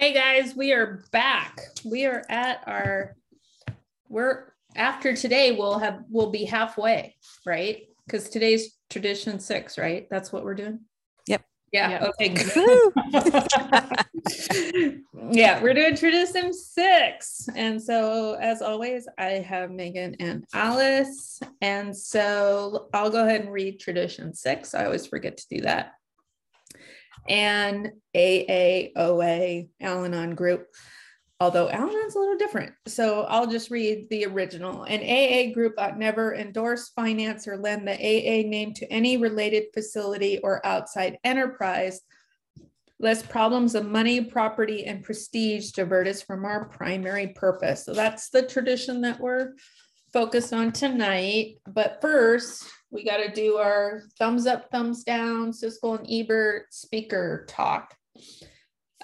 Hey guys, we are back. We are at our we're after today we'll have we'll be halfway, right? Because today's tradition six, right? That's what we're doing. Yep. Yeah. Yep. Okay. Yeah, we're doing tradition six. And so as always, I have Megan and Alice. And so I'll go ahead and read tradition six. I always forget to do that and AAOA Al Anon group, although Al Anon's a little different. So I'll just read the original. An AA group ought never endorse, finance, or lend the AA name to any related facility or outside enterprise, lest problems of money, property, and prestige divert us from our primary purpose. So that's the tradition that we're focused on tonight. But first, we got to do our thumbs up, thumbs down, Siskel and Ebert speaker talk.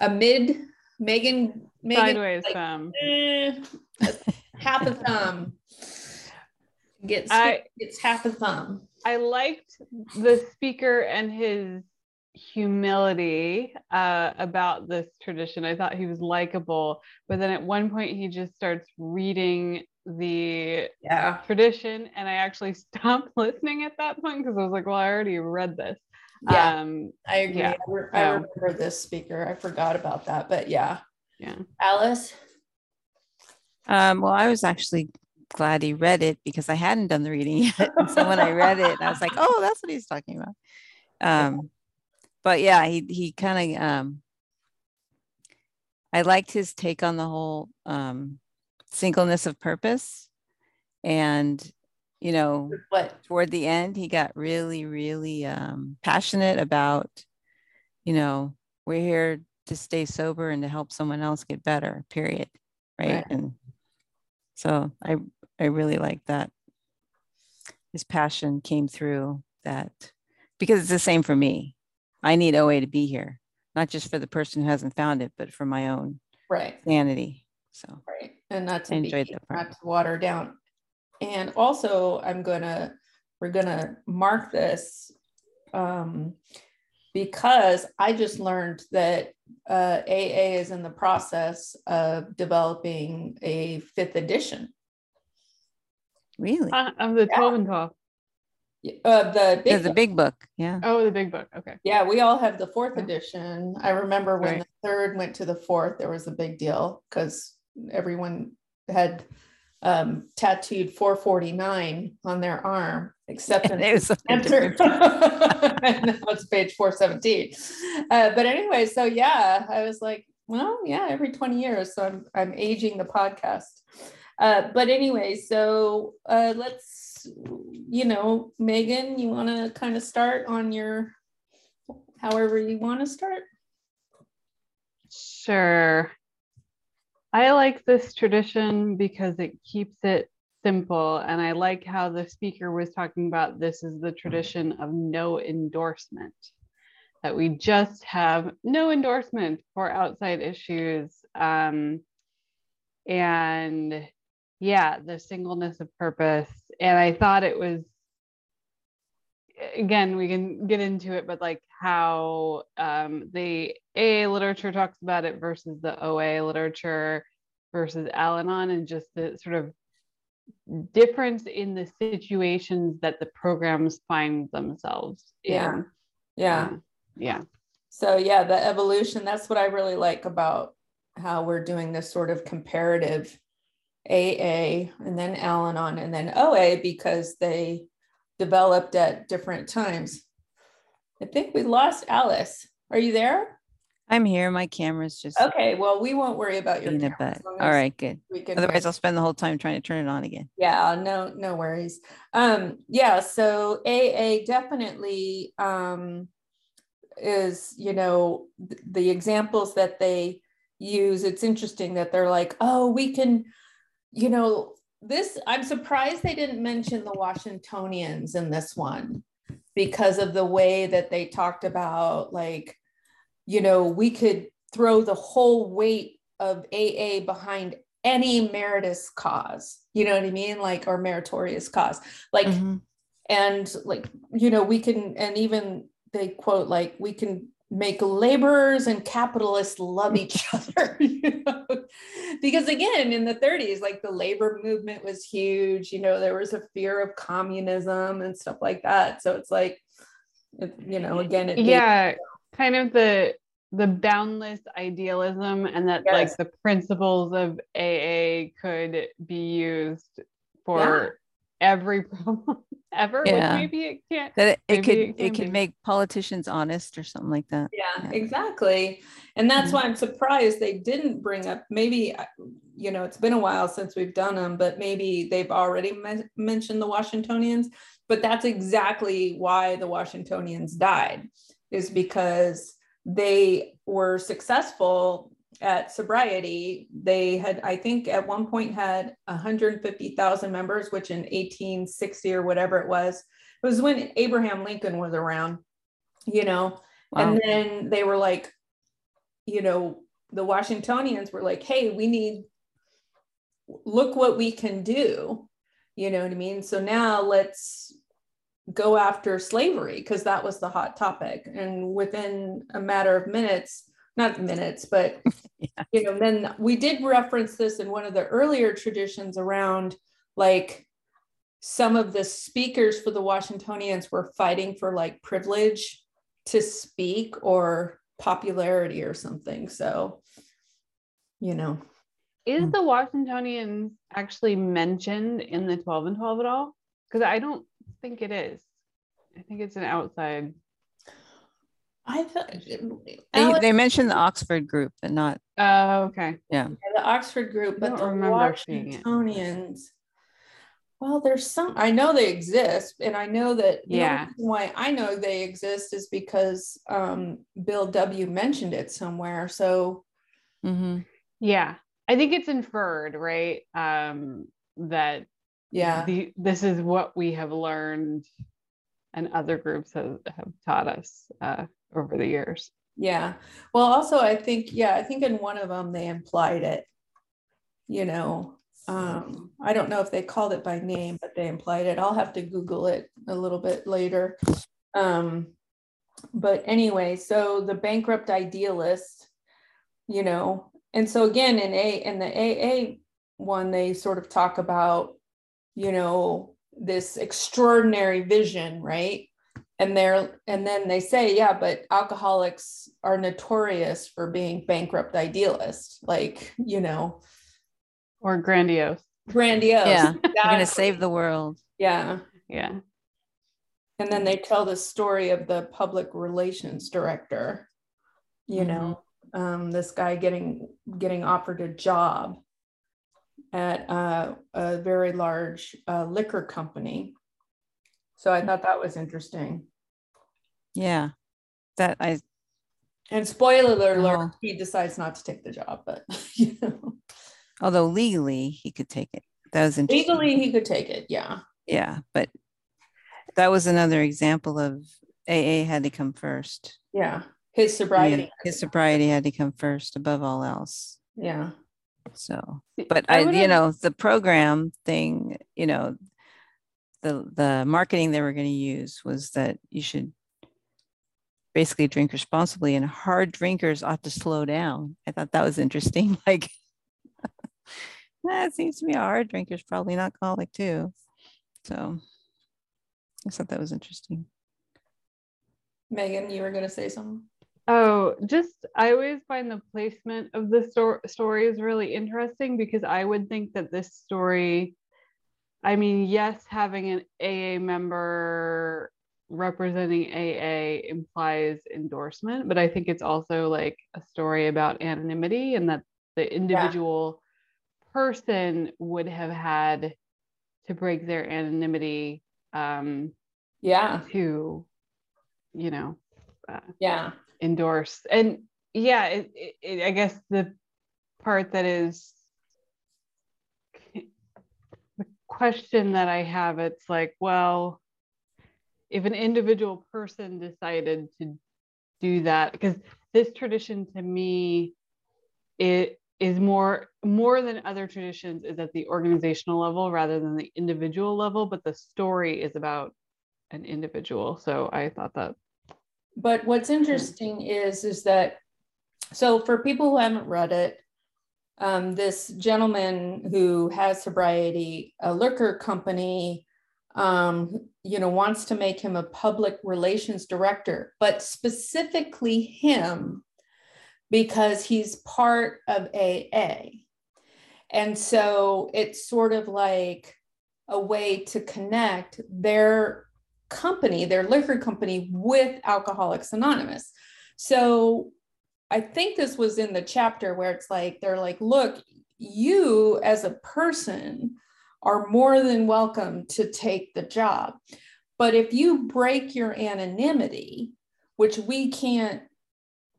Amid Megan, Megan Sideways like, thumb. eh, half a thumb. Gets I- gets half a thumb. I liked the speaker and his humility uh, about this tradition. I thought he was likable, but then at one point he just starts reading the Yeah. tradition, and I actually stopped listening at that point because I was like, "Well, I already read this." Yeah. Um, I agree. yeah. I, re- I remember this speaker. I forgot about that, but yeah. yeah. Alice. Um, well, I was actually glad he read it because I hadn't done the reading yet. And so when I read it, I was like, oh, that's what he's talking about. Um, but yeah, he he kind of um I liked his take on the whole um singleness of purpose. And you know, What? toward the end, he got really, really um passionate about, you know, we're here to stay sober and to help someone else get better, period. Right. Right. And so I I really like that. His passion came through that because it's the same for me. I need OA to be here, not just for the person who hasn't found it, but for my own Right. sanity. So Right. And not to I be, enjoyed that part. not to water down. And also I'm gonna, we're gonna mark this um, because I just learned that uh, AA is in the process of developing a fifth edition. really, Uh, of the Yeah. 12 and 12. Uh, the big there's a book. big book. Yeah. Oh, the big book. Okay. Yeah, we all have the fourth Yeah. edition. I remember when Right. the third went to the fourth, there was a big deal because everyone had um, tattooed 449 on their arm, except in And it was like answer. different- and now it's page 417. Uh, but anyway, so yeah, I was like, well, yeah, every 20 years. So I'm I'm aging the podcast. Uh, but anyway, so uh, let's, you know, Megan, you want to kind of start on your, however you want to start. Sure. I like this tradition because it keeps it simple. And I like how the speaker was talking about this is the tradition of no endorsement, that we just have no endorsement for outside issues. Um, and yeah, the singleness of purpose. And I thought it was again we can get into it but like how um, the aa literature talks about it versus the oa literature versus al-anon and just the sort of difference in the situations that the programs find themselves Yeah. in Yeah. Um, yeah So yeah, the evolution, that's what I really like about how we're doing this sort of comparative AA and then Al-Anon and then OA because they developed at different times. I think we lost Alice. Are you there? I'm here. My camera's just Okay, well, we won't worry about your camera butt. as long All right, good. Otherwise, I'll spend the whole time trying to turn it on again. yeah no no worries um yeah so aa definitely um is you know th- the examples that they use it's interesting that they're like oh we can you know this i'm surprised they didn't mention the washingtonians in this one because of the way that they talked about like you know we could throw the whole weight of aa behind any meritorious cause you know what i mean like or meritorious cause like Mhm. and like you know we can and even they quote like we can make laborers and capitalists love each other you know? because again in the 30s like the labor movement was huge you know there was a fear of communism and stuff like that so it's like you know again it yeah kind of the the boundless idealism and that yes. like the principles of aa could be used for yeah. Every problem ever yeah. maybe it can't that it, it could it, it could make politicians honest or something like that yeah, yeah. exactly and that's mm-hmm. why i'm surprised they didn't bring up maybe uh, you know it's been a while since we've done them but maybe they've already me- mentioned the washingtonians but that's exactly why the washingtonians died is because they were successple at sobriety they had i think at one point had 150000 members which in 1860 or whatever it was it was when abraham lincoln was around you know? Wow. and then they were like you know the washingtonians were like hey we need look what we can do you know what i mean? So now let's go after slavery because that was the hot topic. And within a matter of minutes not minutes, but yeah. you know, then we did reference this in one of the earlier traditions around like some of the speakers for the Washingtonians were fighting for like privilege to speak or popularity or something. So, you know. Is hmm. the Washingtonians actually mentioned in the 12 and 12 at all? Because I don't think it is. I think it's an outside I thought they, they mentioned the Oxford group, but not. Oh, uh, okay. Yeah. The Oxford group, but the Washingtonians. Well, there's some. I know they exist, and I know that. Yeah. why I know they exist is because um, Bill W. mentioned it somewhere. So. Mm-hmm. Yeah, I think it's inferred, right? Um, that. Yeah. The, this is what we have learned and other groups have, have taught us uh, over the years. Yeah. Well, also, I think, yeah, I think in one of them they implied it. You know, um, I don't know if they called it by name, but they implied it. I'll have to Google it a little bit later. Um, but anyway, so the bankrupt idealist, you know, and so again in a in the AA one, they sort of talk about, you know, this extraordinary vision, right? And they're and then they say, yeah, but alcoholics are notorious for being bankrupt idealists, like, you know, or grandiose. Grandiose. Yeah. Exactly. We're gonna save the world. Yeah. Yeah. And then they tell the story of the public relations director, you mm-hmm. know, um, this guy getting getting offered a job at uh, a very large uh, liquor company. So I thought that was interesting. Yeah, that I. And spoiler alert, oh. he decides not to take the job, but you know. Although legally he could take it. That was interesting. Legally he could take it, yeah. Yeah, but that was another example of AA had to come first. Yeah, his sobriety. Yeah, his sobriety had to come first above all else. Yeah. So, but I, I you know, the program thing, you know, the the marketing they were going to use was that you should basically drink responsibly and hard drinkers ought to slow down. I thought that was interesting. Like eh, that seems to me a hard drinker's probably not alcoholic too. So I thought that was interesting. Megan, you were going to say something? Oh, just I always find the placement of the sto- story is really interesting because I would think that this story, I mean, yes, having an AA member representing AA implies endorsement, but I think it's also like a story about anonymity and that the individual yeah. person would have had to break their anonymity um yeah. to you know uh, yeah. endorse. And yeah it, it, i guess the part that is the question that i have it's like well if an individual person decided to do that because this tradition to me it is more more than other traditions is at the organizational level rather than the individual level but the story is about an individual. So i thought that but what's hmm. interesting is is that so for people who haven't read it, um, this gentleman who has sobriety, a liquor company, um, you know, wants to make him a public relations director, but specifically him because he's part of AA. And so it's sort of like a way to connect their company, their liquor company, with Alcoholics Anonymous. So I think this was in the chapter where it's like, they're like, look, you as a person are more than welcome to take the job. But if you break your anonymity, which we can't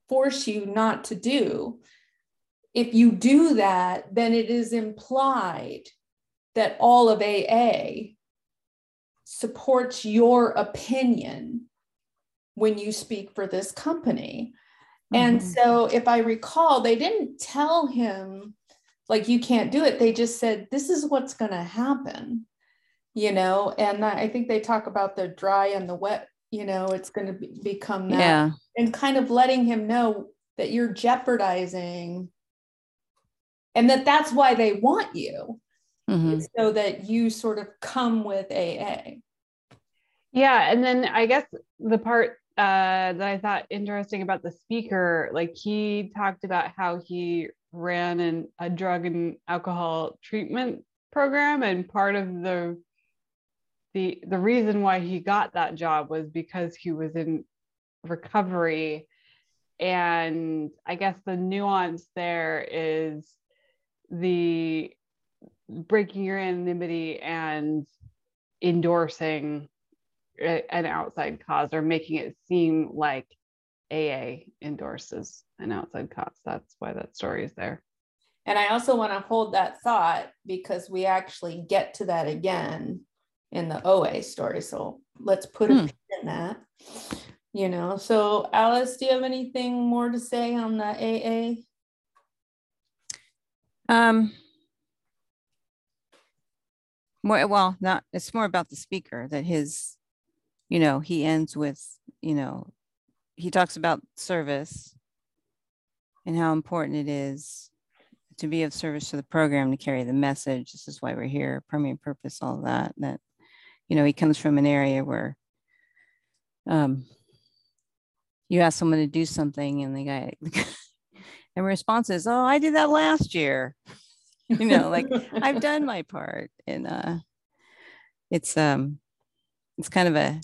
force you not to do, if you do that, then it is implied that all of AA supports your opinion when you speak for this company. And mm-hmm. so, if I recall, they didn't tell him, like, you can't do it. They just said, this is what's going to happen, you know? And I think they talk about the dry and the wet, you know, it's going to be, become that. Yeah. And kind of letting him know that you're jeopardizing and that that's why they want you. Mm-hmm. So that you sort of come with AA. Yeah. And then I guess the part uh, that I thought interesting about the speaker, like he talked about how he ran an, a drug and alcohol treatment program, and part of the the the reason why he got that job was because he was in recovery, and I guess the nuance there is the breaking your anonymity and endorsing an outside cause or making it seem like AA endorses an outside cause. That's why that story is there. And I also want to hold that thought because we actually get to that again in the OA story. So let's put a hmm. pin in that. You know, so Alice, do you have anything more to say on the AA? Um, more well, not it's more about the speaker that his you know, he ends with, you know, he talks about service and how important it is to be of service to the program to carry the message. This is why we're here, primary purpose, all that. That, you know, he comes from an area where um, you ask someone to do something and the guy, and response is, "Oh, I did that last year." you know, like I've done my part, and uh, it's um, it's kind of a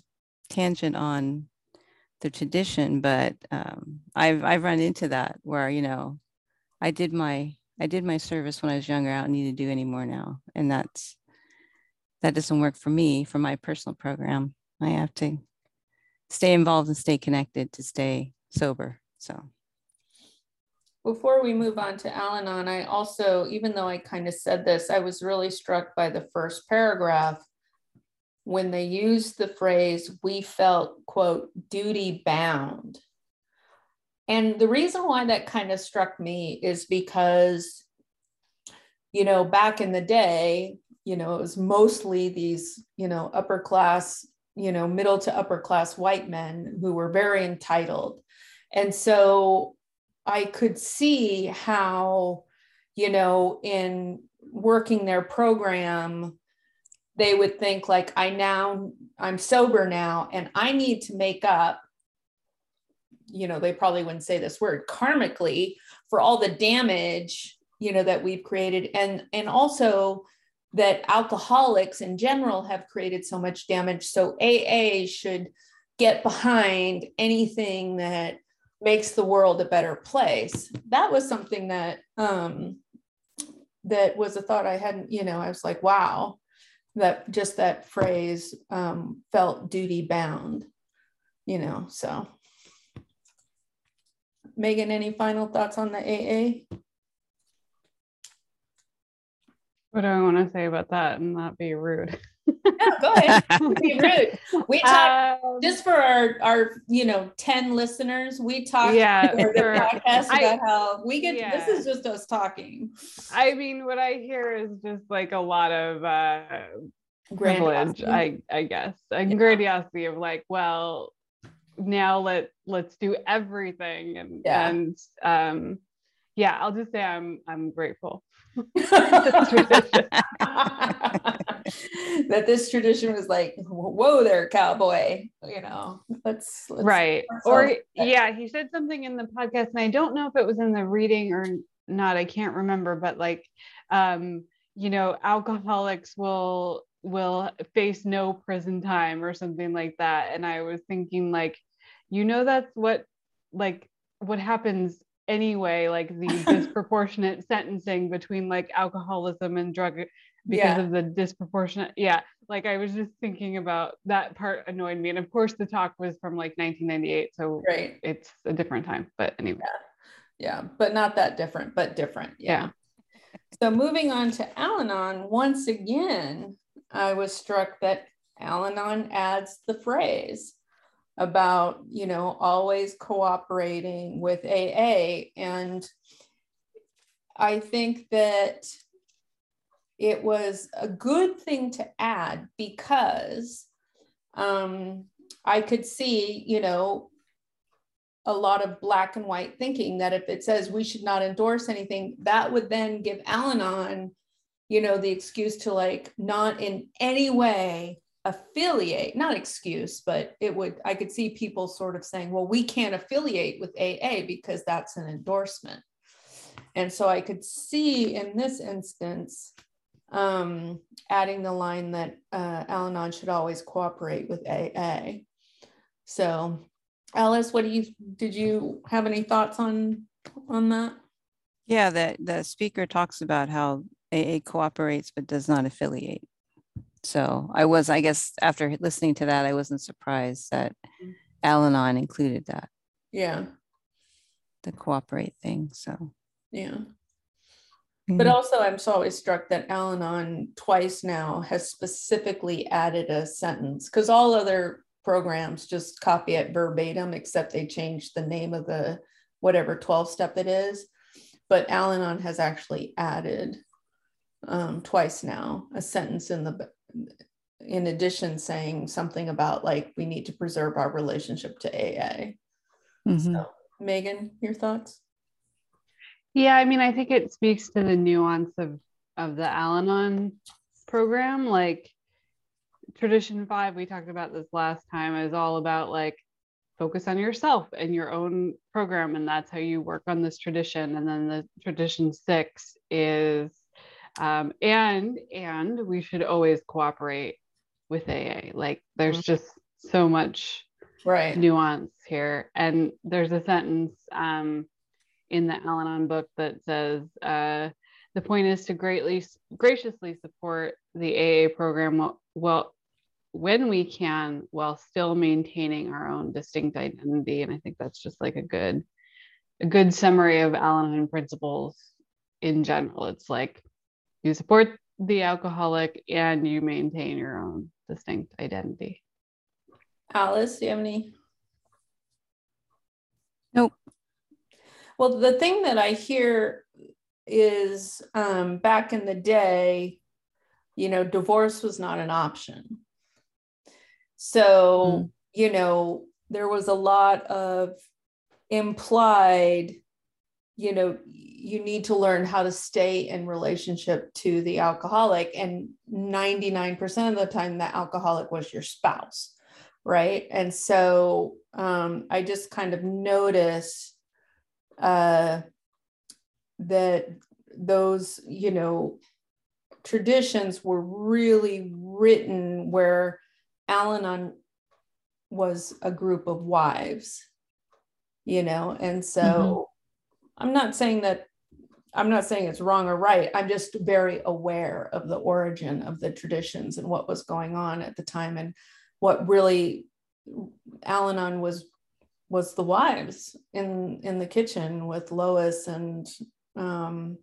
tangent on the tradition, but um, I've I've run into that where you know I did my I did my service when I was younger. I don't need to do any more now, and that's that doesn't work for me for my personal program. I have to stay involved and stay connected to stay sober. So. Before we move on to Al Anon, I also, even though I kind of said this, I was really struck by the first paragraph when they used the phrase, we felt, quote, duty bound. And the reason why that kind of struck me is because, you know, back in the day, you know, it was mostly these, you know, upper class, you know, middle to upper class white men who were very entitled. And so I could see how, you know, in working their program, they would think like i now i'm sober now and i need to make up you know they probably wouldn't say this word karmically for all the damage you know that we've created. And and also that alcoholics in general have created so much damage. So aa should get behind anything that makes the world a better place. That was something that um that was a thought i hadn't you know i was like wow that just that phrase um, felt duty bound, you know. So, Megan, any final thoughts on the AA? What do I want to say about that and not be rude? No, go ahead. Be rude. We talk um, just for our our you know ten listeners. We talk yeah for the podcast I, about how we get. Yeah. This is just us talking. I mean, what I hear is just like a lot of uh privilege. I I guess and yeah. grandiosity of like, well, now let let's do everything and Yeah. and um yeah i'll just say i'm i'm grateful that this tradition was like, whoa there, cowboy. You know, let's, let's right or yeah he said something in the podcast and i don't know if it was in the reading or not i can't remember but like um you know alcoholics will will face no prison time or something like that and i was thinking like you know that's what like what happens anyway like the disproportionate sentencing between like alcoholism and drug uh, because Yeah. of the disproportionate yeah like i was just thinking about that part annoyed me and of course the talk was from like 1998 so Right. it's a different time but anyway Yeah. But not that different, but different. yeah So moving on to Al Anon, once again, I was struck that Al Anon adds the phrase about, you know, always cooperating with AA. And I think that it was a good thing to add because um, I could see, you know, a lot of black and white thinking that if it says we should not endorse anything, that would then give Al Anon, you know, the excuse to like not in any way affiliate, not excuse, but it would, I could see people sort of saying, well, we can't affiliate with AA because that's an endorsement. And so I could see in this instance, um, adding the line that uh, Al Anon should always cooperate with AA. So Alice, what do you did you have any thoughts on on that? Yeah, the, the speaker talks about how AA cooperates but does not affiliate. So I was, I guess, after listening to that, I wasn't surprised that Al Anon included that, Yeah, the cooperate thing. So, yeah. But mm, also, I'm so always struck that Al Anon twice now has specifically added a sentence because all other programs just copy it verbatim, except they change the name of the whatever 12 step it is. But Al Anon has actually added um, twice now a sentence in the in addition saying something about like we need to preserve our relationship to AA. mhm. So, Megan, your thoughts? Yeah, I mean, I think it speaks to the nuance of of the Al-Anon program. Like tradition five, we talked about this last time, is all about like focus on yourself and your own program, and that's how you work on this tradition. And then the tradition six is um, and and we should always cooperate with AA. Like there's just so much Right. nuance here. And there's a sentence um, in the Al Anon book that says uh, the point is to greatly graciously support the AA program well, well when we can while still maintaining our own distinct identity. And I think that's just like a good a good summary of Al Anon principles in general. It's like you support the alcoholic and you maintain your own distinct identity. Alice, do you have any? Nope. Well, the thing that I hear is um, back in the day, you know, divorce was not an option. So, you know, there was a lot of implied, you know, you need to learn how to stay in relationship to the alcoholic. And 99% of the time, that alcoholic was your spouse right and so um, i just kind of notice uh, that those you know traditions were really written where al-anon was a group of wives you know and so i'm not saying that i'm not saying it's wrong or right i'm just very aware of the origin of the traditions and what was going on at the time and what really Al-Anon was was the wives in in the kitchen with Lois and um,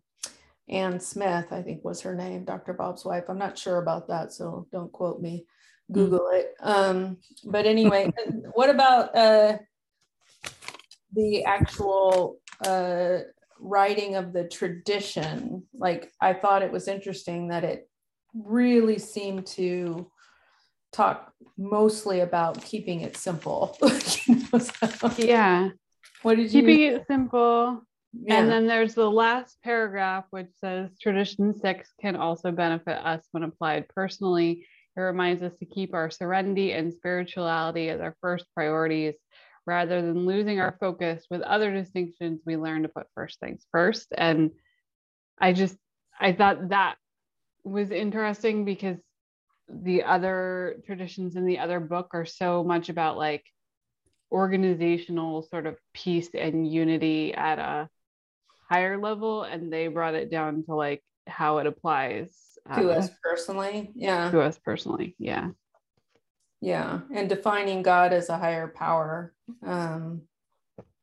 Anne Smith, I think was her name, Dr. Bob's wife. I'm not sure about that, so don't quote me. Google it. Um, but anyway, what about uh, the actual uh, writing of the tradition? Like, I thought it was interesting that it really seemed to talk mostly about keeping it simple. you know, so- Yeah. What did you? Keeping it simple. Yeah. And then there's the last paragraph, which says tradition six can also benefit us when applied personally. It reminds us to keep our serenity and spirituality as our first priorities rather than losing our focus with other distinctions. We learn to put first things first. And I just, I thought that was interesting because the other traditions in the other book are so much about like organizational sort of peace and unity at a higher level and they brought it down to like how it applies to uh, us personally. Yeah. to us personally yeah Yeah. And defining God as a higher power. Um,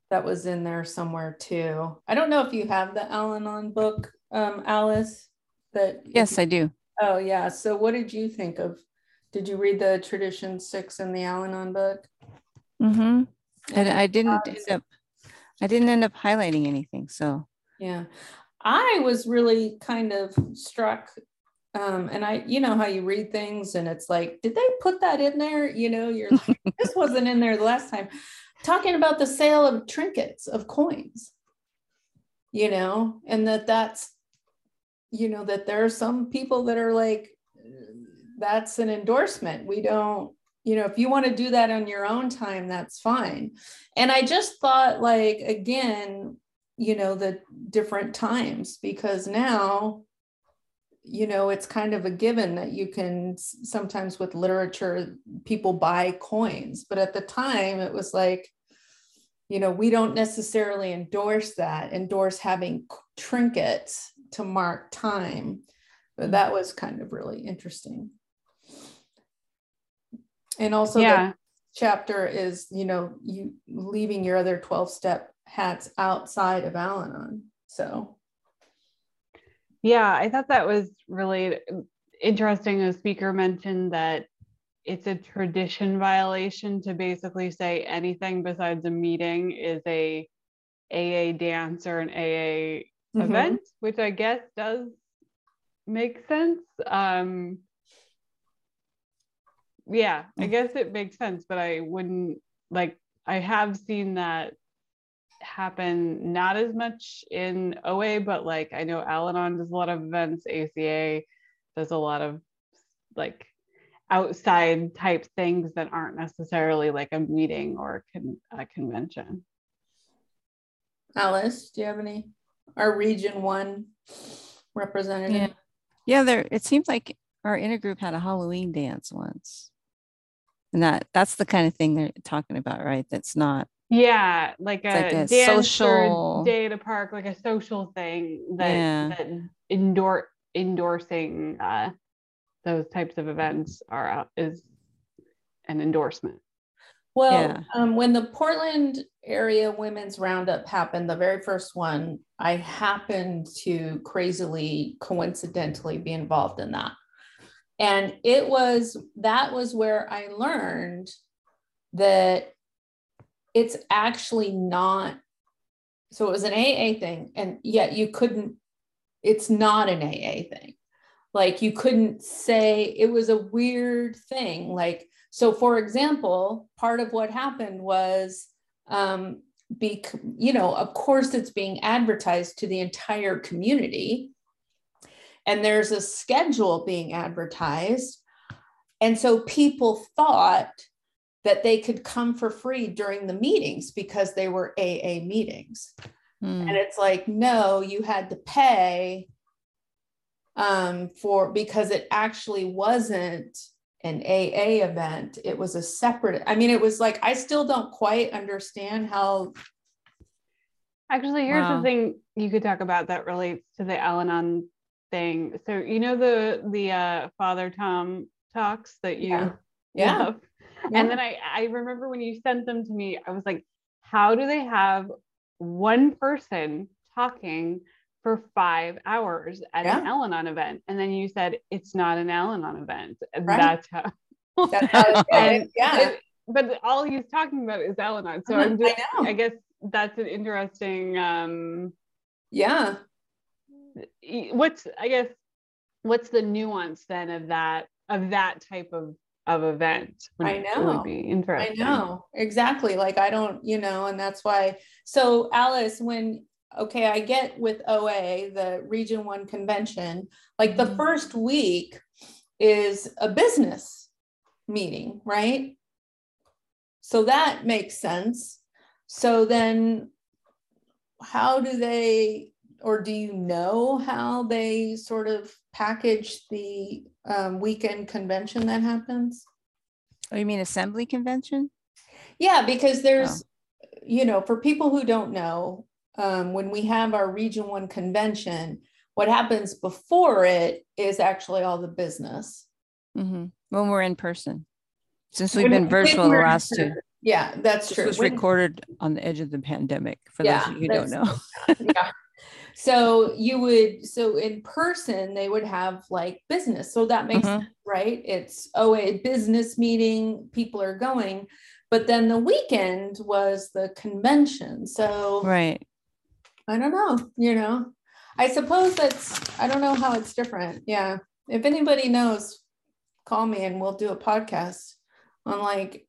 that was in there somewhere too. I don't know if you have the Al Anon book, um, Alice. That Yes, I do. Oh yeah. So what did you think of? Did you read the Tradition Six in the Al Anon book? Mm-hmm. And I didn't end up, I didn't end up highlighting anything. So Yeah. I was really kind of struck. Um, and I, you know, how you read things and it's like, did they put that in there? You know, you're like, this wasn't in there the last time. Talking about the sale of trinkets, of coins, you know, and that that's, you know, that there are some people that are like, that's an endorsement. We don't, you know, if you want to do that on your own time, that's fine. And I just thought, like, again, you know the different times because now you know it's kind of a given that you can sometimes with literature people buy coins but at the time it was like you know we don't necessarily endorse that endorse having trinkets to mark time. But mm. that was kind of really interesting. And also the yeah. chapter is you know you leaving your other 12 step hats outside of al-anon so yeah i thought that was really interesting a speaker mentioned that it's a tradition violation to basically say anything besides a meeting is a aa dance or an aa Mhm. event, which I guess does make sense. Um, yeah, I Mm. guess it makes sense, but I wouldn't like, I have seen that happen not as much in OA, but like I know Al Anon does a lot of events, ACA does a lot of like outside type things that aren't necessarily like a meeting or a, con- a convention. alice do you have any our region one representative yeah, there it seems like our intergroup had a Halloween dance once. And that that's the kind of thing they're talking about, right? That's not Yeah, like a, like a dance social- or day at a park, like a social thing that Yeah. that endor- endorsing uh, those types of events are out is an endorsement. Well, Yeah. um, when the Portland area women's roundup happened, the very first one, I happened to crazily coincidentally be involved in that. And it was that was where I learned that it's actually not so it was an AA thing, and yet you couldn't, it's not an AA thing. Like you couldn't say it was a weird thing. Like, so for example, part of what happened was um, be, you know, of course it's being advertised to the entire community. And there's a schedule being advertised. And so people thought that they could come for free during the meetings because they were AA meetings. Hmm. And it's like, no, you had to pay um, for because it actually wasn't an AA event. It was a separate, I mean, it was like, I still don't quite understand how, Actually, here's Wow. the thing you could talk about that relates to the Al-Anon thing. So you know the the uh, Father Tom talks that you Yeah. yeah. love? Yeah. And then I, I remember when you sent them to me, I was like, how do they have one person talking for five hours at an Yeah. Al Anon event? And then you said, it's not an Al Anon event. And Right. that's how. That's how And yeah. it- but all he's talking about is Al Anon. So Uh-huh, I'm just, I know. I guess that's an interesting, um, yeah. what's, I guess, what's the nuance then of that, of that type of of event. I know. would be I know exactly. Like I don't, you know, and that's why. So Alice, when okay, I get with OA, the Region One convention, like the Mhm. first week is a business meeting, right? So that makes sense. So then how do they or do you know how they sort of package the um, weekend convention that happens? Oh, you mean assembly convention? Yeah, because there's, you know, for people who don't know, um, when we have our Region One convention, what happens before it is actually all the business. hmm When we're in person. Since we've When- been virtual the last two. Yeah, that's This true. was When- recorded on the edge of the pandemic, for Yeah, those of you who don't know. yeah. So you would, so in person, they would have like business. So that makes Mhm. sense, right? It's oh, a business meeting, people are going. But then the weekend was the convention. So Right. I don't know, you know. I suppose that's I don't know how it's different. Yeah. If anybody knows, call me and we'll do a podcast on like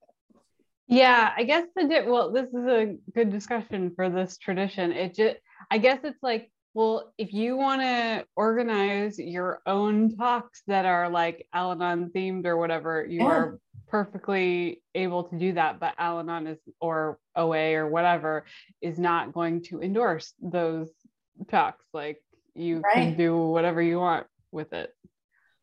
Yeah, I guess the di- well, this is a good discussion for this tradition. It just, I guess it's like, well, if you want to organize your own talks that are like Al-Anon themed or whatever, you Yeah. are perfectly able to do that. But Al-Anon is or OA or whatever is not going to endorse those talks. Like you can do whatever you want with it.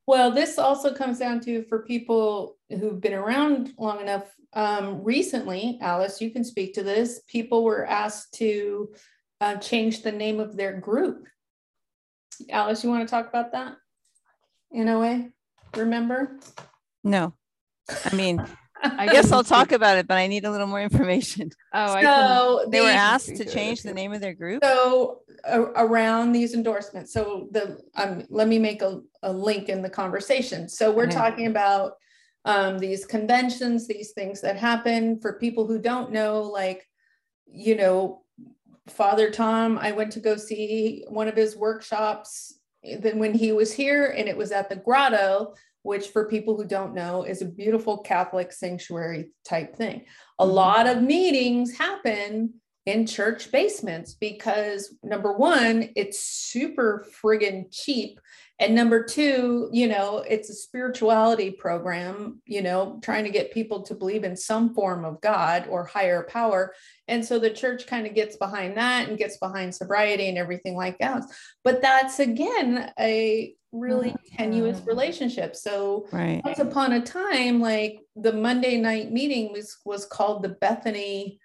Well, this also comes down to for people who've been around long enough. Um, recently, Alice, you can speak to this. People were asked to uh, change the name of their group. Alice, you want to talk about that in a way? Remember? No. I mean, I I guess I'll talk about it, but I need a little more information. Oh, I can, so They were asked to to change the name of their group. So a- around these endorsements, so the, um, let me make a, a link in the conversation. So we're Okay. talking about um, these conventions, these things that happen for people who don't know, like, you know, Father Tom, I went to go see one of his workshops then when he was here and it was at the grotto, which for people who don't know is a beautiful Catholic sanctuary type thing. A Mhm. lot of meetings happen in church basements because number one, it's super friggin' cheap. And number two, you know, it's a spirituality program, you know, trying to get people to believe in some form of God or higher power. And so the church kind of gets behind that and gets behind sobriety and everything like that. But that's again a really mm-hmm. tenuous relationship. So Right. once upon a time, like the Monday night meeting was was called the Bethany,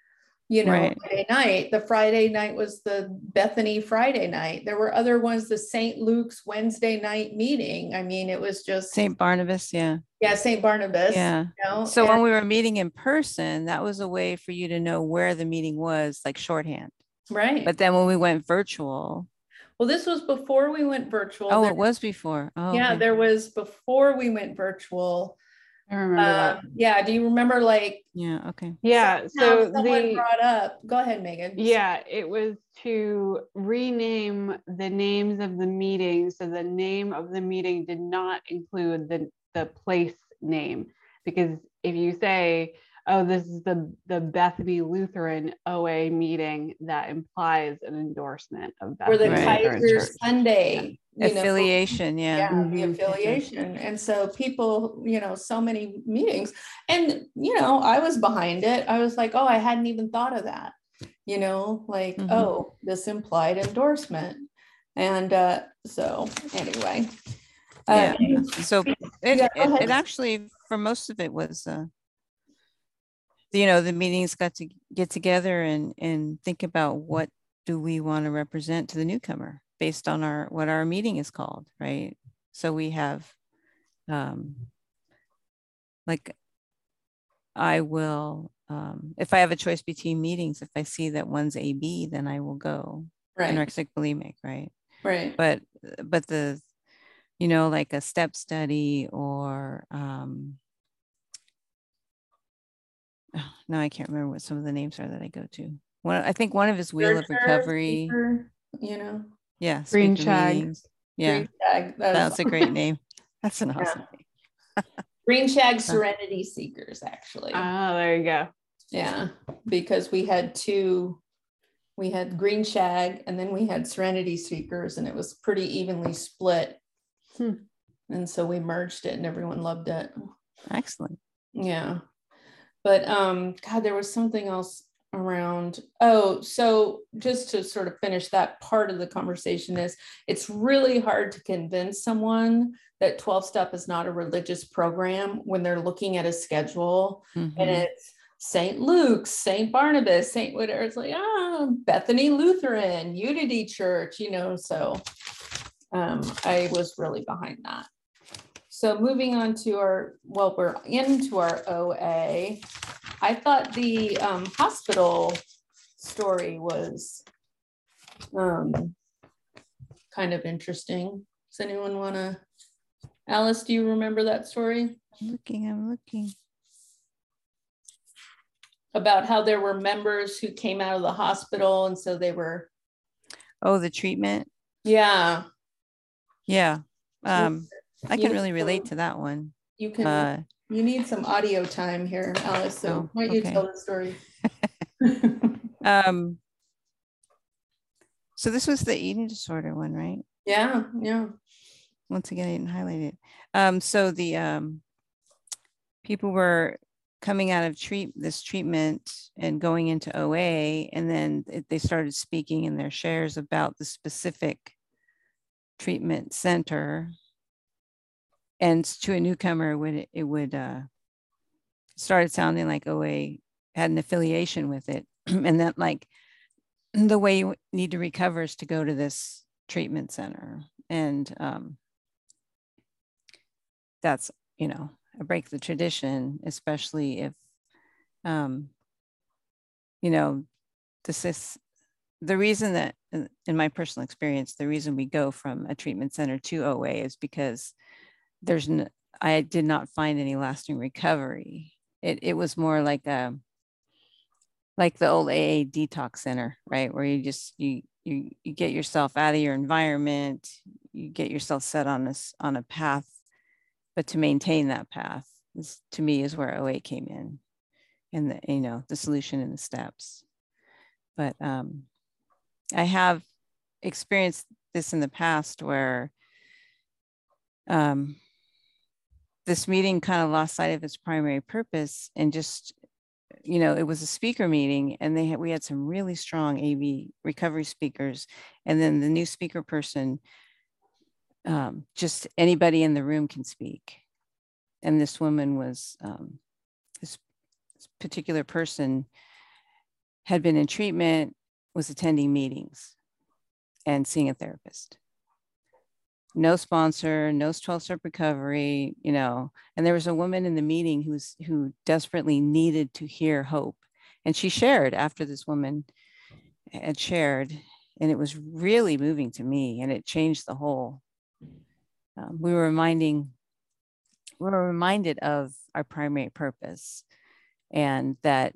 you know, Right. Friday night. The Friday night was the Bethany Friday night. There were other ones, the St. Luke's Wednesday night meeting. I mean, it was just St. Barnabas. Yeah. yeah, St. Barnabas. Yeah. You know? So and- when we were meeting in person, that was a way for you to know where the meeting was, like shorthand. right. But then when we went virtual, well, this was before we went virtual. oh, There- it was before. Oh, yeah, okay. there was before we went virtual. I remember that. Um, yeah, do you remember like yeah. Okay. Yeah. So someone the brought up? Go ahead, Megan. Yeah, it was to rename the names of the meetings. So the name of the meeting did not include the, the place name. Because if you say, oh, this is the, the Bethany Lutheran OA meeting, that implies an endorsement of Bethany. or the Bethany Right. Lutheran Kaiser Church. Sunday you know, Affiliation. Yeah. yeah, Mhm. the affiliation. And so people, you know, so many meetings. And, you know, I was behind it. I was like, oh, I hadn't even thought of that. You know, like, Mhm. oh, this implied endorsement. And uh, so anyway. Yeah. Um, So it, Yeah, it, it actually, for most of it was, uh, you know, the meetings got to get together and, and think about what do we want to represent to the newcomer based on our, what our meeting is called, right? So we have, um, like, I will, um, if I have a choice between meetings, if I see that one's AB, then I will go right, anorexic bulimic, right? right. but but the you know like a step study or um oh, no i can't remember what some of the names are that i go to one i think one of his wheel of recovery speaker, You know, yeah Green speaker shag. yeah green tag, that is- that's a great name that's an Yeah. awesome name Green Shag Serenity Seekers, actually. Oh, there you go. Yeah, because we had two, we had Green Shag and then we had Serenity Seekers, and it was pretty evenly split. Hmm. And so we merged it and everyone loved it. Excellent. Yeah. But um, God, there was something else around. Oh, so just to sort of finish that part of the conversation is it's really hard to convince someone that 12 step is not a religious program when they're looking at a schedule Mhm. and it's St. Luke's, St. Barnabas, St. whatever. It's like, ah, Bethany Lutheran, Unity Church, you know. So um, I was really behind that. So moving on to our, well, we're into our OA. I thought the um, hospital story was um, kind of interesting. Does anyone want to? Alice, do you remember that story I'm looking, I'm looking. about how there were members who came out of the hospital and so they were, Oh, the treatment. yeah, Yeah. Um, I can really relate to that one. you can, Uh, you need some audio time here, Alice. So Oh, why don't you okay. tell the story? um, so this was the eating disorder one, right? yeah, yeah. once again, I didn't highlight it. Um, so the um, people were coming out of treat this treatment and going into OA, and then it- they started speaking in their shares about the specific treatment center. And to a newcomer, would it, it would uh, started sounding like OA had an affiliation with it, and that like the way you need to recover is to go to this treatment center, and um, that's you know a break the tradition especially if um you know this is the reason that in my personal experience the reason we go from a treatment center to oa is because there's n- i did not find any lasting recovery. It, it was more like a like the old aa detox center right? Where you just you you you get yourself out of your environment you get yourself set on this on a path but to maintain that path is to me is where OA came in and the you know the solution and the steps. But um I have experienced this in the past where um this meeting kind of lost sight of its primary purpose and just you know it was a speaker meeting and they had we had some really strong AV recovery speakers and then the new speaker person um, just anybody in the room can speak. And this woman was, um, this, this particular person had been in treatment, was attending meetings and seeing a therapist. No sponsor, no 12 step recovery, you know. And there was a woman in the meeting who's who desperately needed to hear hope. And she shared after this woman had shared, and it was really moving to me, and it changed the whole um, we were reminding we were reminded of our primary purpose and that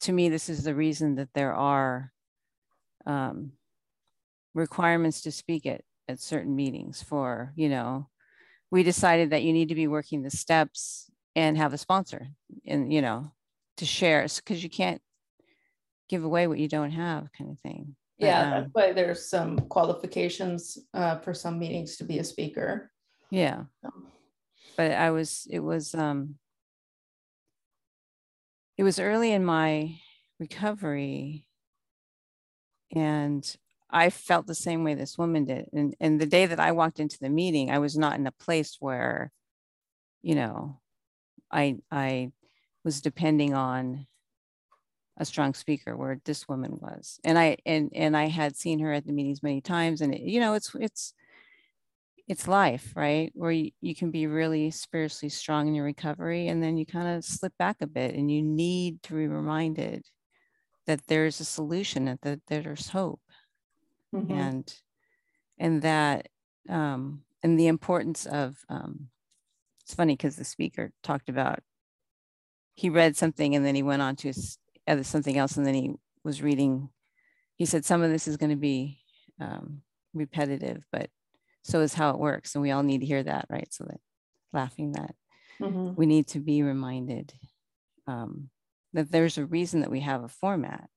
to me this is the reason that there are um, requirements to speak at, at certain meetings for you know we decided that you need to be working the steps and have a sponsor and you know to share because you can't give away what you don't have kind of thing But, Yeah, um, that's why there's some qualifications uh, for some meetings to be a speaker. yeah So, but I was, it was, um, it was early in my recovery. And I felt the same way this woman did. And, and the day that I walked into the meeting, I was not in a place where, you know, I, I was depending on a strong speaker where this woman was. And I, and, and I had seen her at the meetings many times and, it, you know, it's, it's, it's life, right? Where you, you can be really spiritually strong in your recovery and then you kind of slip back a bit and you need to be reminded that there's a solution and that there's hope mhm. and and that um and the importance of um it's funny because the speaker talked about he read something and then he went on to something else and then he was reading he said some of this is going to be um, repetitive but so is how it works and we all need to hear that right so that laughing that Mhm. we need to be reminded um, that there's a reason that we have a format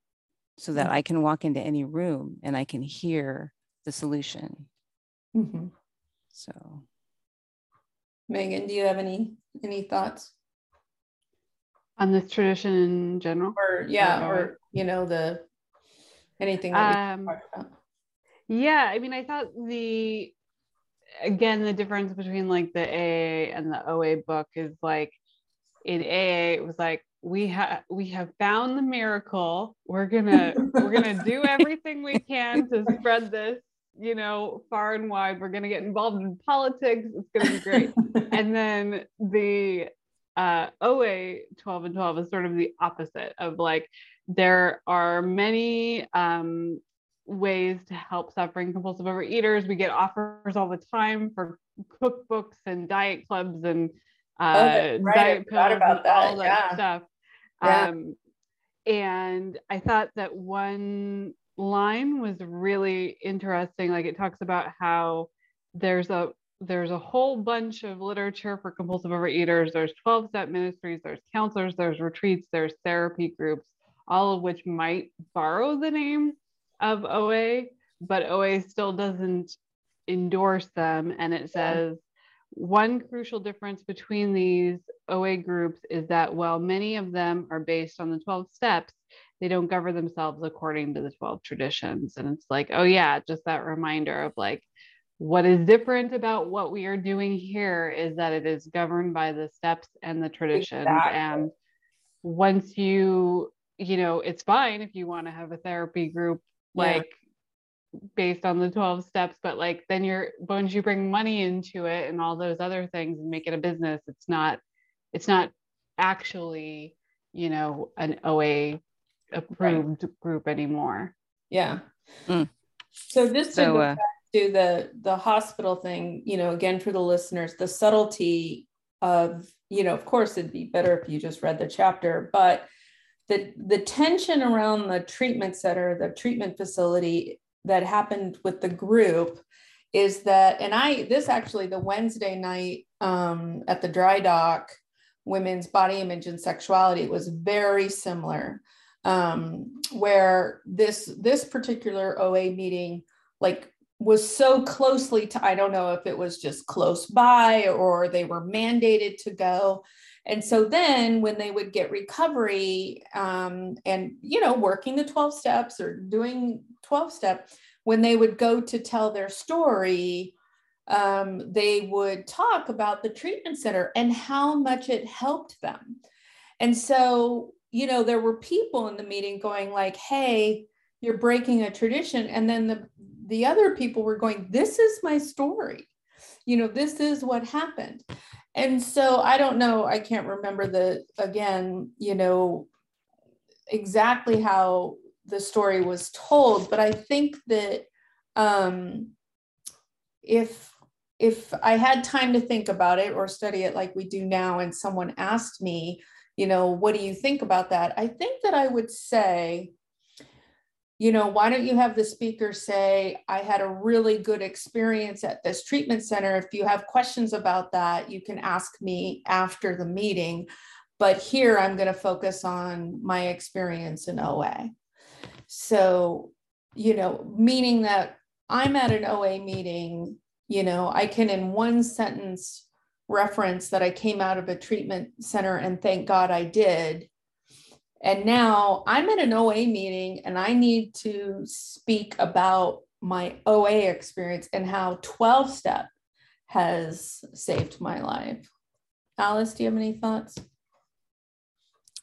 so that Mhm. I can walk into any room and I can hear the solution. Mhm. So, Megan, do you have any any thoughts? On this tradition in general. Or yeah, Or- or you know the anything that Um, we talked about. Yeah, I mean, I thought the again the difference between like the AA and the OA book is like in AA it was like we have we have found the miracle. We're gonna we're gonna do everything we can to spread this, you know, far and wide. We're gonna get involved in politics. It's gonna be great. and then the uh, OA 12 and 12 is sort of the opposite of like there are many um, ways to help suffering compulsive overeaters. We get offers all the time for cookbooks and diet clubs and uh, that's right. Diet pills and all that. that Yeah. stuff. Yeah. Um, and I thought that one line was really interesting. Like it talks about how there's a there's a whole bunch of literature for compulsive overeaters. There's 12 step ministries, there's counselors, there's retreats, there's therapy groups, all of which might borrow the name of OA, but OA still doesn't endorse them. And it says one crucial difference between these OA groups is that while many of them are based on the 12 steps, they don't govern themselves according to the 12 traditions. And it's like, oh, yeah, just that reminder of like, what is different about what we are doing here is that it is governed by the steps and the traditions. Exactly. And once you, you know, it's fine if you want to have a therapy group like based on the 12 steps, but like then you're once you bring money into it and all those other things and make it a business, it's not, it's not actually, you know, an OA approved group anymore. Yeah. Mm. So just to So, go uh, to the the hospital thing, you know, again for the listeners, the subtlety of, you know, of course it'd be better if you just read the chapter, but the the tension around the treatment center, the treatment facility that happened with the group is that, and I this actually the Wednesday night um, at the dry dock, women's body image and sexuality was very similar um, where this this particular OA meeting like was so closely to I don't know if it was just close by or they were mandated to go. And so then when they would get recovery um, and you know working the 12 steps or doing 12 step when they would go to tell their story um, they would talk about the treatment center and how much it helped them. And so, you know, there were people in the meeting going like, "Hey, you're breaking a tradition." And then the the other people were going, "This is my story. You know, this is what happened." And so I don't know, I can't remember the again, you know, exactly how the story was told, but I think that um if if I had time to think about it or study it like we do now, and someone asked me, you know, what do you think about that? I think that I would say, you know, why don't you have the speaker say, I had a really good experience at this treatment center. If you have questions about that, you can ask me after the meeting. But here I'm going to focus on my experience in OA. So, you know, meaning that I'm at an OA meeting you know i can in one sentence reference that i came out of a treatment center and thank god i did and now i'm at an oa meeting and i need to speak about my oa experience and how 12 step has saved my life alice do you have any thoughts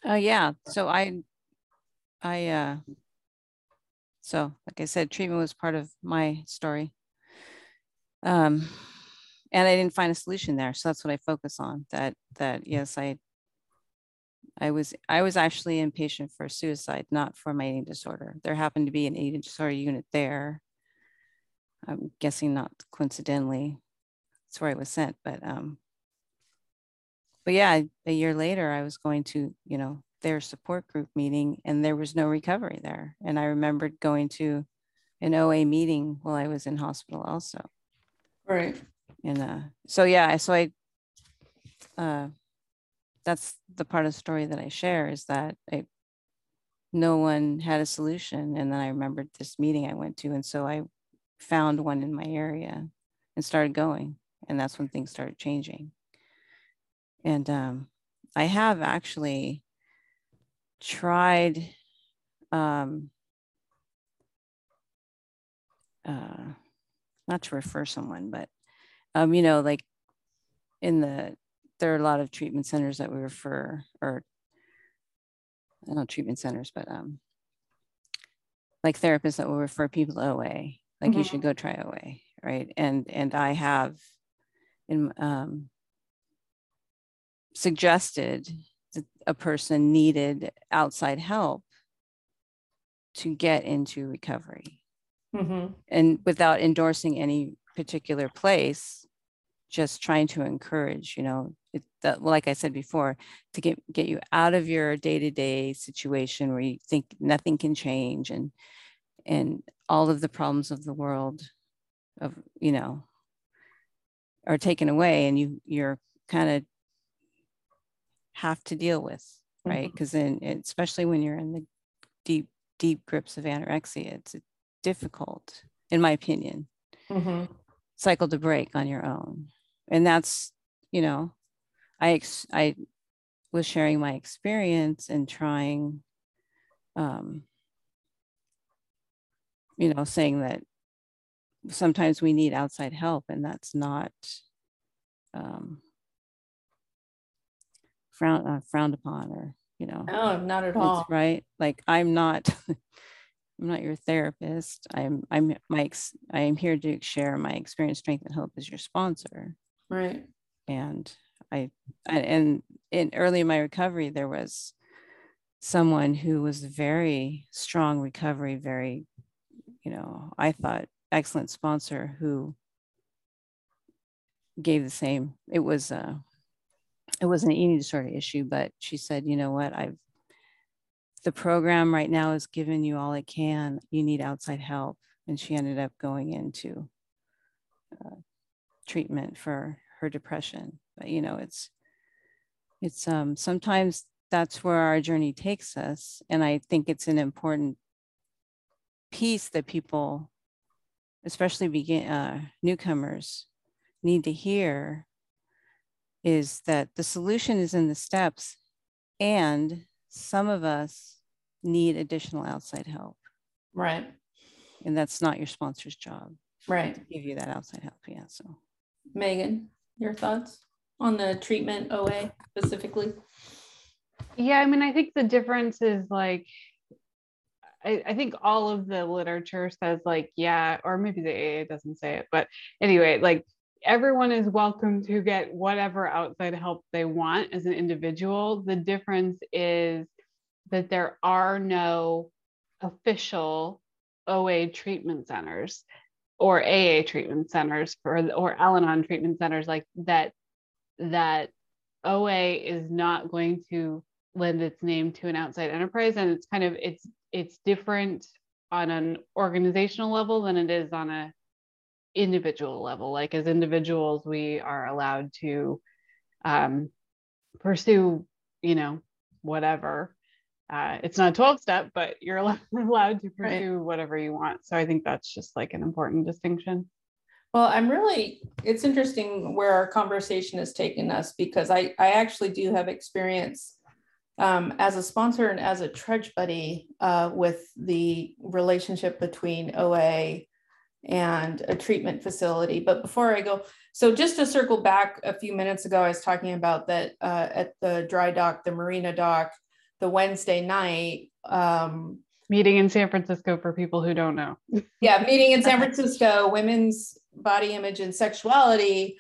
Oh yeah. So I, I, uh, so like I said, treatment was part of my story. Um, and I didn't find a solution there. So that's what I focus on that, that yes, I, I was, I was actually inpatient for suicide, not for my eating disorder. There happened to be an eating disorder unit there. I'm guessing not coincidentally. That's where I was sent, but, um, but yeah, a year later, I was going to, you know, their support group meeting and there was no recovery there. And I remembered going to an OA meeting while I was in hospital also. right And uh, so, yeah, so I, uh, that's the part of the story that I share is that I, no one had a solution. And then I remembered this meeting I went to. And so I found one in my area and started going. And that's when things started changing. And um, I have actually tried um, uh, not to refer someone, but um, you know, like in the there are a lot of treatment centers that we refer or I don't know treatment centers, but um like therapists that will refer people to OA, like mm-hmm. you should go try OA, right? And and I have in um suggested that a person needed outside help to get into recovery mm-hmm. and without endorsing any particular place just trying to encourage you know it, that, like i said before to get get you out of your day-to-day situation where you think nothing can change and and all of the problems of the world of you know are taken away and you you're kind of have to deal with right because mm-hmm. then especially when you're in the deep deep grips of anorexia it's difficult in my opinion mm-hmm. cycle to break on your own and that's you know i ex- i was sharing my experience and trying um you know saying that sometimes we need outside help and that's not um frown, uh, frowned upon or you know. No not at all. right like i'm not i'm not your therapist. I'm i'm Mike's. i am here to share my experience strength and hope as your sponsor. Right. And i, I and in early in my recovery there was someone who was very strong recovery very you know i thought excellent sponsor who gave the same it was uh it was an eating disorder issue, but she said, you know what, I've the program right now is giving you all it can. You need outside help. And she ended up going into uh, treatment for her depression. You know, it's it's um sometimes that's where our journey takes us. And I think it's an important piece that people, especially begin uh, newcomers, need to hear is that the solution is in the steps and some of us need additional outside help. Right. And that's not your sponsor's job. Right. To give you that outside help. Yeah. So, Megan, your thoughts on the treatment OA specifically? Yeah. I mean, I think the difference is like, I, I think all of the literature says, like, yeah, or maybe the AA doesn't say it, but anyway, like everyone is welcome to get whatever outside help they want as an individual. The difference is that there are no official OA treatment centers or AA treatment centers for or Al-Anon treatment centers like that that OA is not going to lend its name to an outside enterprise and it's kind of it's it's different on an organizational level than it is on a individual level. Like as individuals, we are allowed to um, pursue, you know, whatever. Uh, it's not a 12 step, but you're allowed to pursue right. whatever you want. So I think that's just like an important distinction. Well, I'm really, it's interesting where our conversation has taken us because I, I actually do have experience um, as a sponsor and as a trudge buddy uh, with the relationship between OA and a treatment facility. But before I go, so just to circle back a few minutes ago, I was talking about that uh, at the dry dock, the marina dock, the Wednesday night. Um, meeting in San Francisco for people who don't know. yeah, meeting in San Francisco, women's body image and sexuality.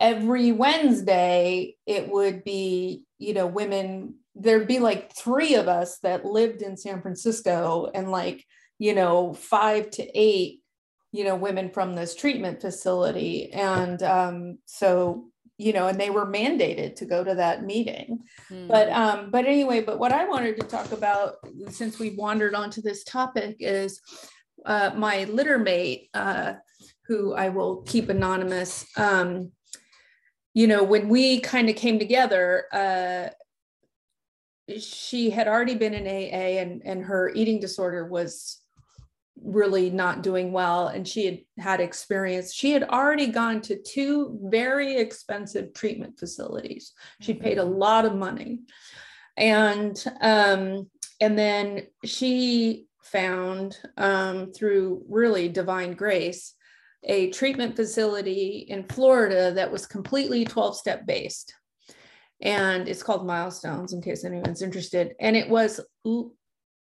Every Wednesday, it would be, you know, women, there'd be like three of us that lived in San Francisco and like, you know, five to eight you know women from this treatment facility and um, so you know and they were mandated to go to that meeting mm. but um but anyway but what i wanted to talk about since we wandered onto this topic is uh, my litter mate uh, who i will keep anonymous um, you know when we kind of came together uh, she had already been in AA and, and her eating disorder was really not doing well. And she had had experience. She had already gone to two very expensive treatment facilities. She paid a lot of money. And um, and then she found um, through really divine grace a treatment facility in Florida that was completely 12 step based. And it's called Milestones, in case anyone's interested. And it was l-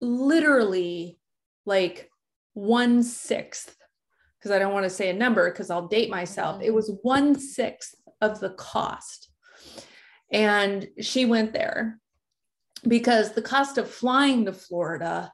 literally like one sixth, because I don't want to say a number because I'll date myself. It mm-hmm. was one sixth of the cost. And she went there because the cost of flying to Florida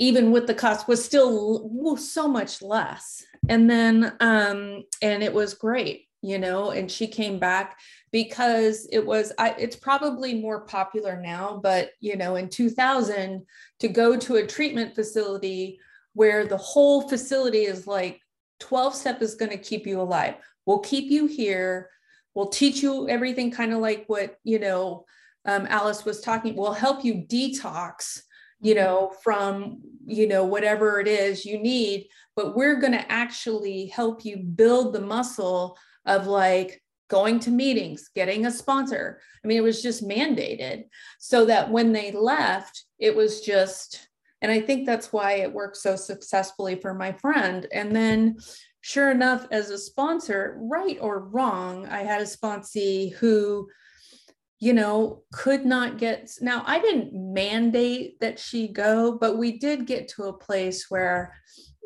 even with the cost was still so much less. And then um and it was great you know and she came back because it was I, it's probably more popular now but you know in 2000 to go to a treatment facility where the whole facility is like 12 step is going to keep you alive. We'll keep you here. We'll teach you everything kind of like what you know um, alice was talking we'll help you detox you know, from, you know, whatever it is you need, but we're going to actually help you build the muscle of like going to meetings, getting a sponsor. I mean, it was just mandated so that when they left, it was just, and I think that's why it worked so successfully for my friend. And then, sure enough, as a sponsor, right or wrong, I had a sponsee who you know, could not get. Now, I didn't mandate that she go, but we did get to a place where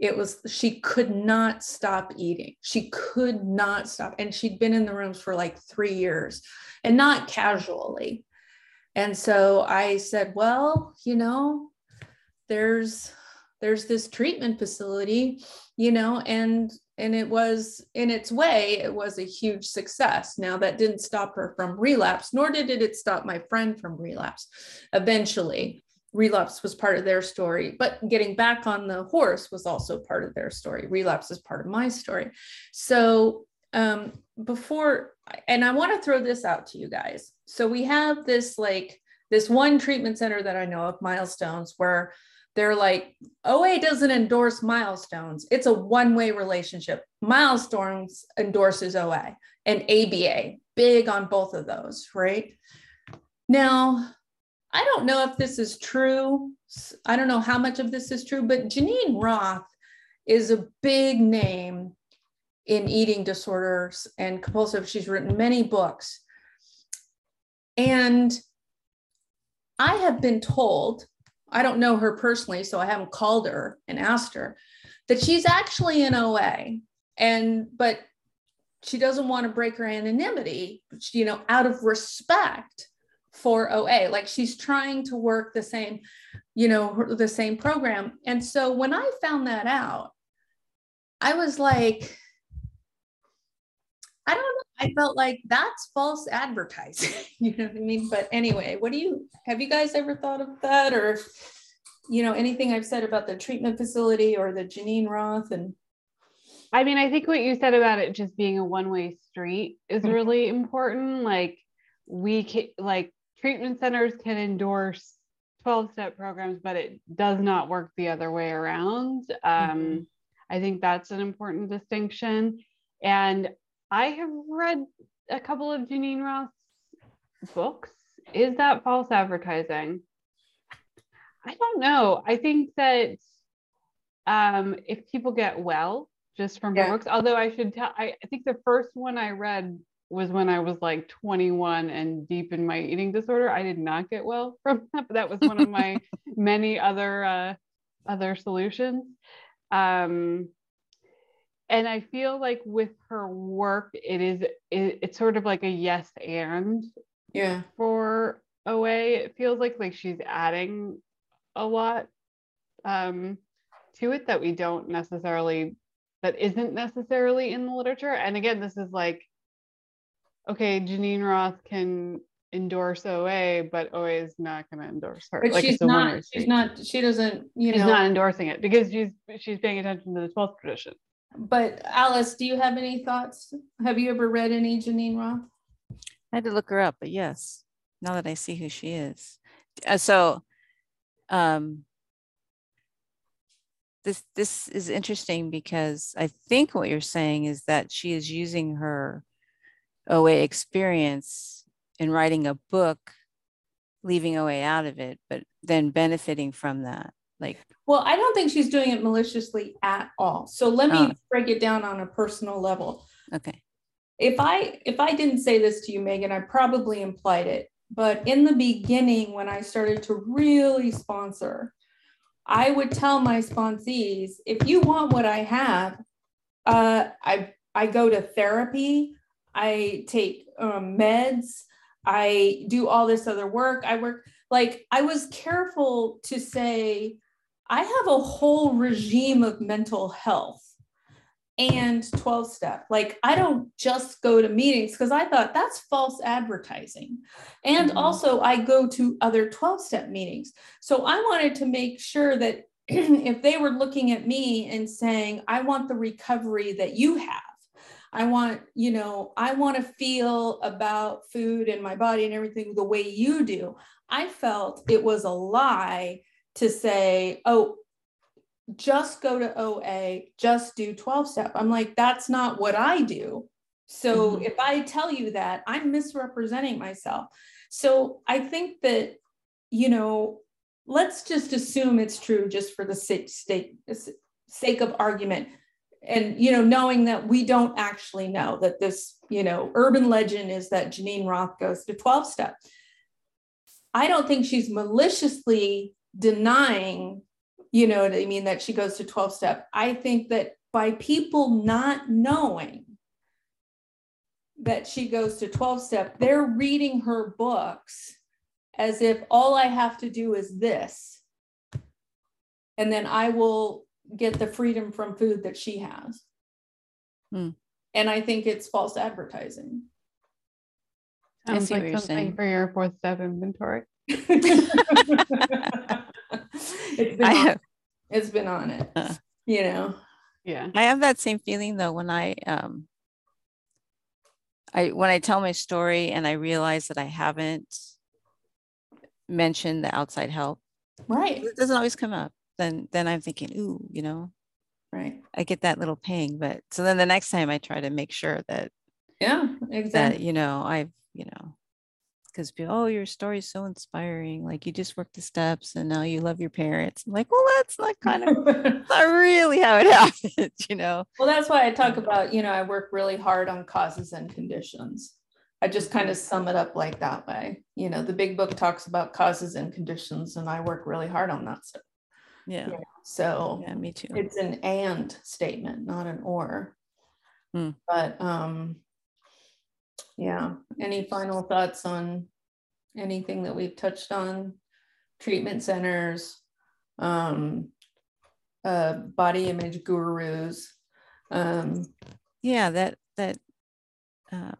it was she could not stop eating. She could not stop. And she'd been in the rooms for like three years and not casually. And so I said, well, you know, there's there's this treatment facility, you know, and and it was in its way it was a huge success. Now that didn't stop her from relapse nor did it stop my friend from relapse. Eventually relapse was part of their story but getting back on the horse was also part of their story. Relapse is part of my story. So um, before and i want to throw this out to you guys. So we have this like this one treatment center that i know of milestones where they're like OA doesn't endorse milestones. It's a one-way relationship. Milestones endorses OA and ABA, big on both of those, right? Now, I don't know if this is true. I don't know how much of this is true, but Geneen Roth is a big name in eating disorders and compulsive. She's written many books. And I have been told I don't know her personally, so I haven't called her and asked her that she's actually in OA and but she doesn't want to break her anonymity, you know, out of respect for OA. Like she's trying to work the same, you know, the same program. And so when I found that out, I was like, I don't. I felt like that's false advertising. you know what I mean? But anyway, what do you have you guys ever thought of that or you know anything I've said about the treatment facility or the Geneen Roth and I mean, I think what you said about it just being a one-way street is mm-hmm. really important. Like we can like treatment centers can endorse 12-step programs, but it does not work the other way around. Um, mm-hmm. I think that's an important distinction. And I have read a couple of Geneen Roth's books. Is that false advertising? I don't know. I think that um, if people get well just from yeah. books, although I should tell, I, I think the first one I read was when I was like 21 and deep in my eating disorder. I did not get well from that, but that was one of my many other uh, other solutions. Um, and I feel like with her work, it is it, it's sort of like a yes and yeah for OA. It feels like like she's adding a lot um, to it that we don't necessarily that isn't necessarily in the literature. And again, this is like okay, Geneen Roth can endorse OA, but OA is not going to endorse her. But like she's not. She's not. She doesn't. You know. she's know, not endorsing it because she's she's paying attention to the 12th tradition but Alice, do you have any thoughts? Have you ever read any Geneen Roth? I had to look her up, but yes, now that I see who she is. uh, so um this this is interesting because I think what you're saying is that she is using her OA experience in writing a book, leaving OA out of it, but then benefiting from that. Like, well, I don't think she's doing it maliciously at all. So let me Uh. break it down on a personal level. okay, if I if I didn't say this to you, Megan, I probably implied it. But in the beginning, when I started to really sponsor, I would tell my sponsees, if you want what I have, uh, I I go to therapy, I take um, meds, I do all this other work. I work like I was careful to say, I have a whole regime of mental health and 12 step. Like I don't just go to meetings because I thought that's false advertising. And Mhm. also I go to other 12 step meetings. So I wanted to make sure that if they were looking at me and saying, I want the recovery that you have. I want, you know, I want to feel about food and my body and everything the way you do. I felt it was a lie to say, oh, just go to OA, just do 12 step. I'm like, that's not what I do. So Mhm. if I tell you that, I'm misrepresenting myself. So I think that, you know, let's just assume it's true just for the sake, sake, sake of argument. And, you know, knowing that we don't actually know that this, you know, urban legend is that Geneen Roth goes to 12 step. I don't think she's maliciously denying you know what I mean, that she goes to 12 step. I think that by people not knowing that she goes to 12 step, they're reading her books as if all I have to do is this. And then I will get the freedom from food that she has. Hmm. And I think it's false advertising. I Sounds see what like you're something saying. for your fourth step inventory. it's, been I on, have, it's been on it, Uh. you know. Yeah. I have that same feeling though when I um I when I tell my story and I realize that I haven't mentioned the outside help. Right. It doesn't always come up. Then then I'm thinking, ooh, you know, Right. I get that little ping. But so then the next time I try to make sure that Yeah, that exactly. you know I've you know because people oh your story is so inspiring like you just worked the steps and now you love your parents I'm like well that's not kind of not really how it happens you know well that's why I talk about, you know, I work really hard on causes and conditions. I just kind of sum it up like that way. You know, the big book talks about causes and conditions, and I work really hard on that. So, yeah so yeah me too it's an and statement, not an or. Hmm. But um, yeah. Any final thoughts on anything that we've touched on? Treatment centers, um, uh, body image gurus. Um, yeah that that uh, i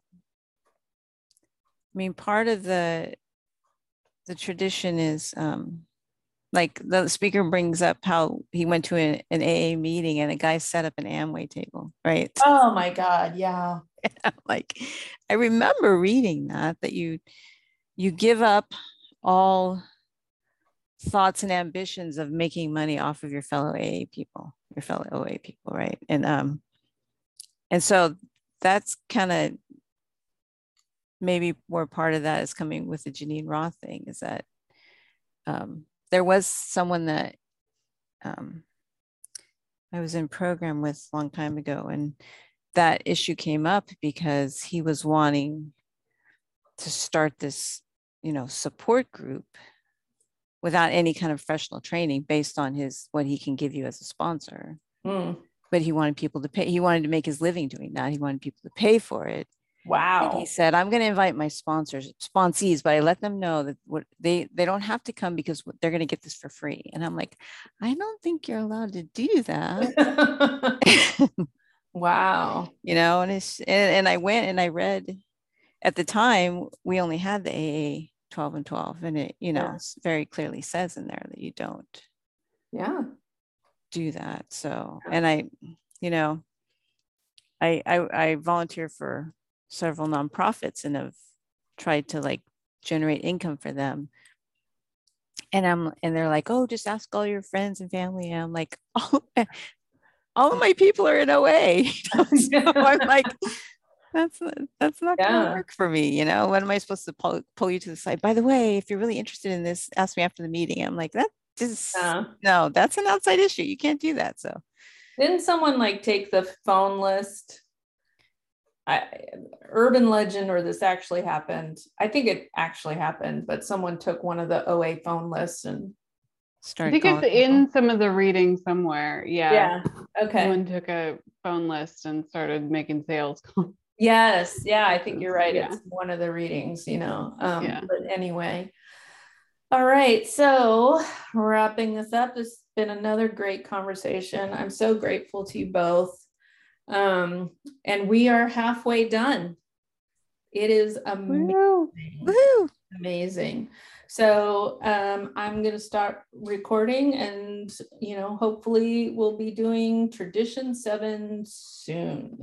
mean part of the the tradition is um like the speaker brings up how he went to an, an aa meeting and a guy set up an amway table right oh my God, yeah. like i remember reading that that you you give up all thoughts and ambitions of making money off of your fellow aa people your fellow oa people right? And um and so that's kind of maybe more part of that is coming with the Geneen Roth thing is that um there was someone that um i was in program with a long time ago and that issue came up because he was wanting to start this, you know, support group without any kind of professional training based on his what he can give you as a sponsor. Mm, But he wanted people to pay, he wanted to make his living doing that. He wanted people to pay for it. And wow. he said, I'm going to invite my sponsors, sponsees, but I let them know that what they they don't have to come because they're going to get this for free. And I'm like, I don't think you're allowed to do that. wow. you know and it's and, and i went and i read at the time we only had the aa 12 and 12 and it you know Yeah. very clearly says in there that you don't Yeah. do that so and i you know I, I i volunteer for several nonprofits and have tried to like generate income for them and I'm and they're like, oh, just ask all your friends and family. And I'm like, oh, all of my people are in OA. so I'm like, that's that's not Yeah. gonna work for me. You know, when am I supposed to pull, pull you to the side? By the way, if you're really interested in this, ask me after the meeting. I'm like, that just Yeah. no, that's an outside issue. You can't do that. So Didn't someone like take the phone list? I, urban legend, or this actually happened. I think it actually happened, but someone took one of the OA phone lists and start. I think it's people. in some of the reading somewhere. Yeah. yeah, okay. Someone took a phone list and started making sales calls. Yes, yeah, I think you're right. Yeah. It's one of the readings, you know. Um, Yeah. but anyway. All right, so wrapping this up, it's been another great conversation. I'm so grateful to you both. Um, and we are halfway done. It is amazing. Woo. Woohoo! Amazing. So um, I'm going to start recording and, you know, hopefully we'll be doing tradition seven soon.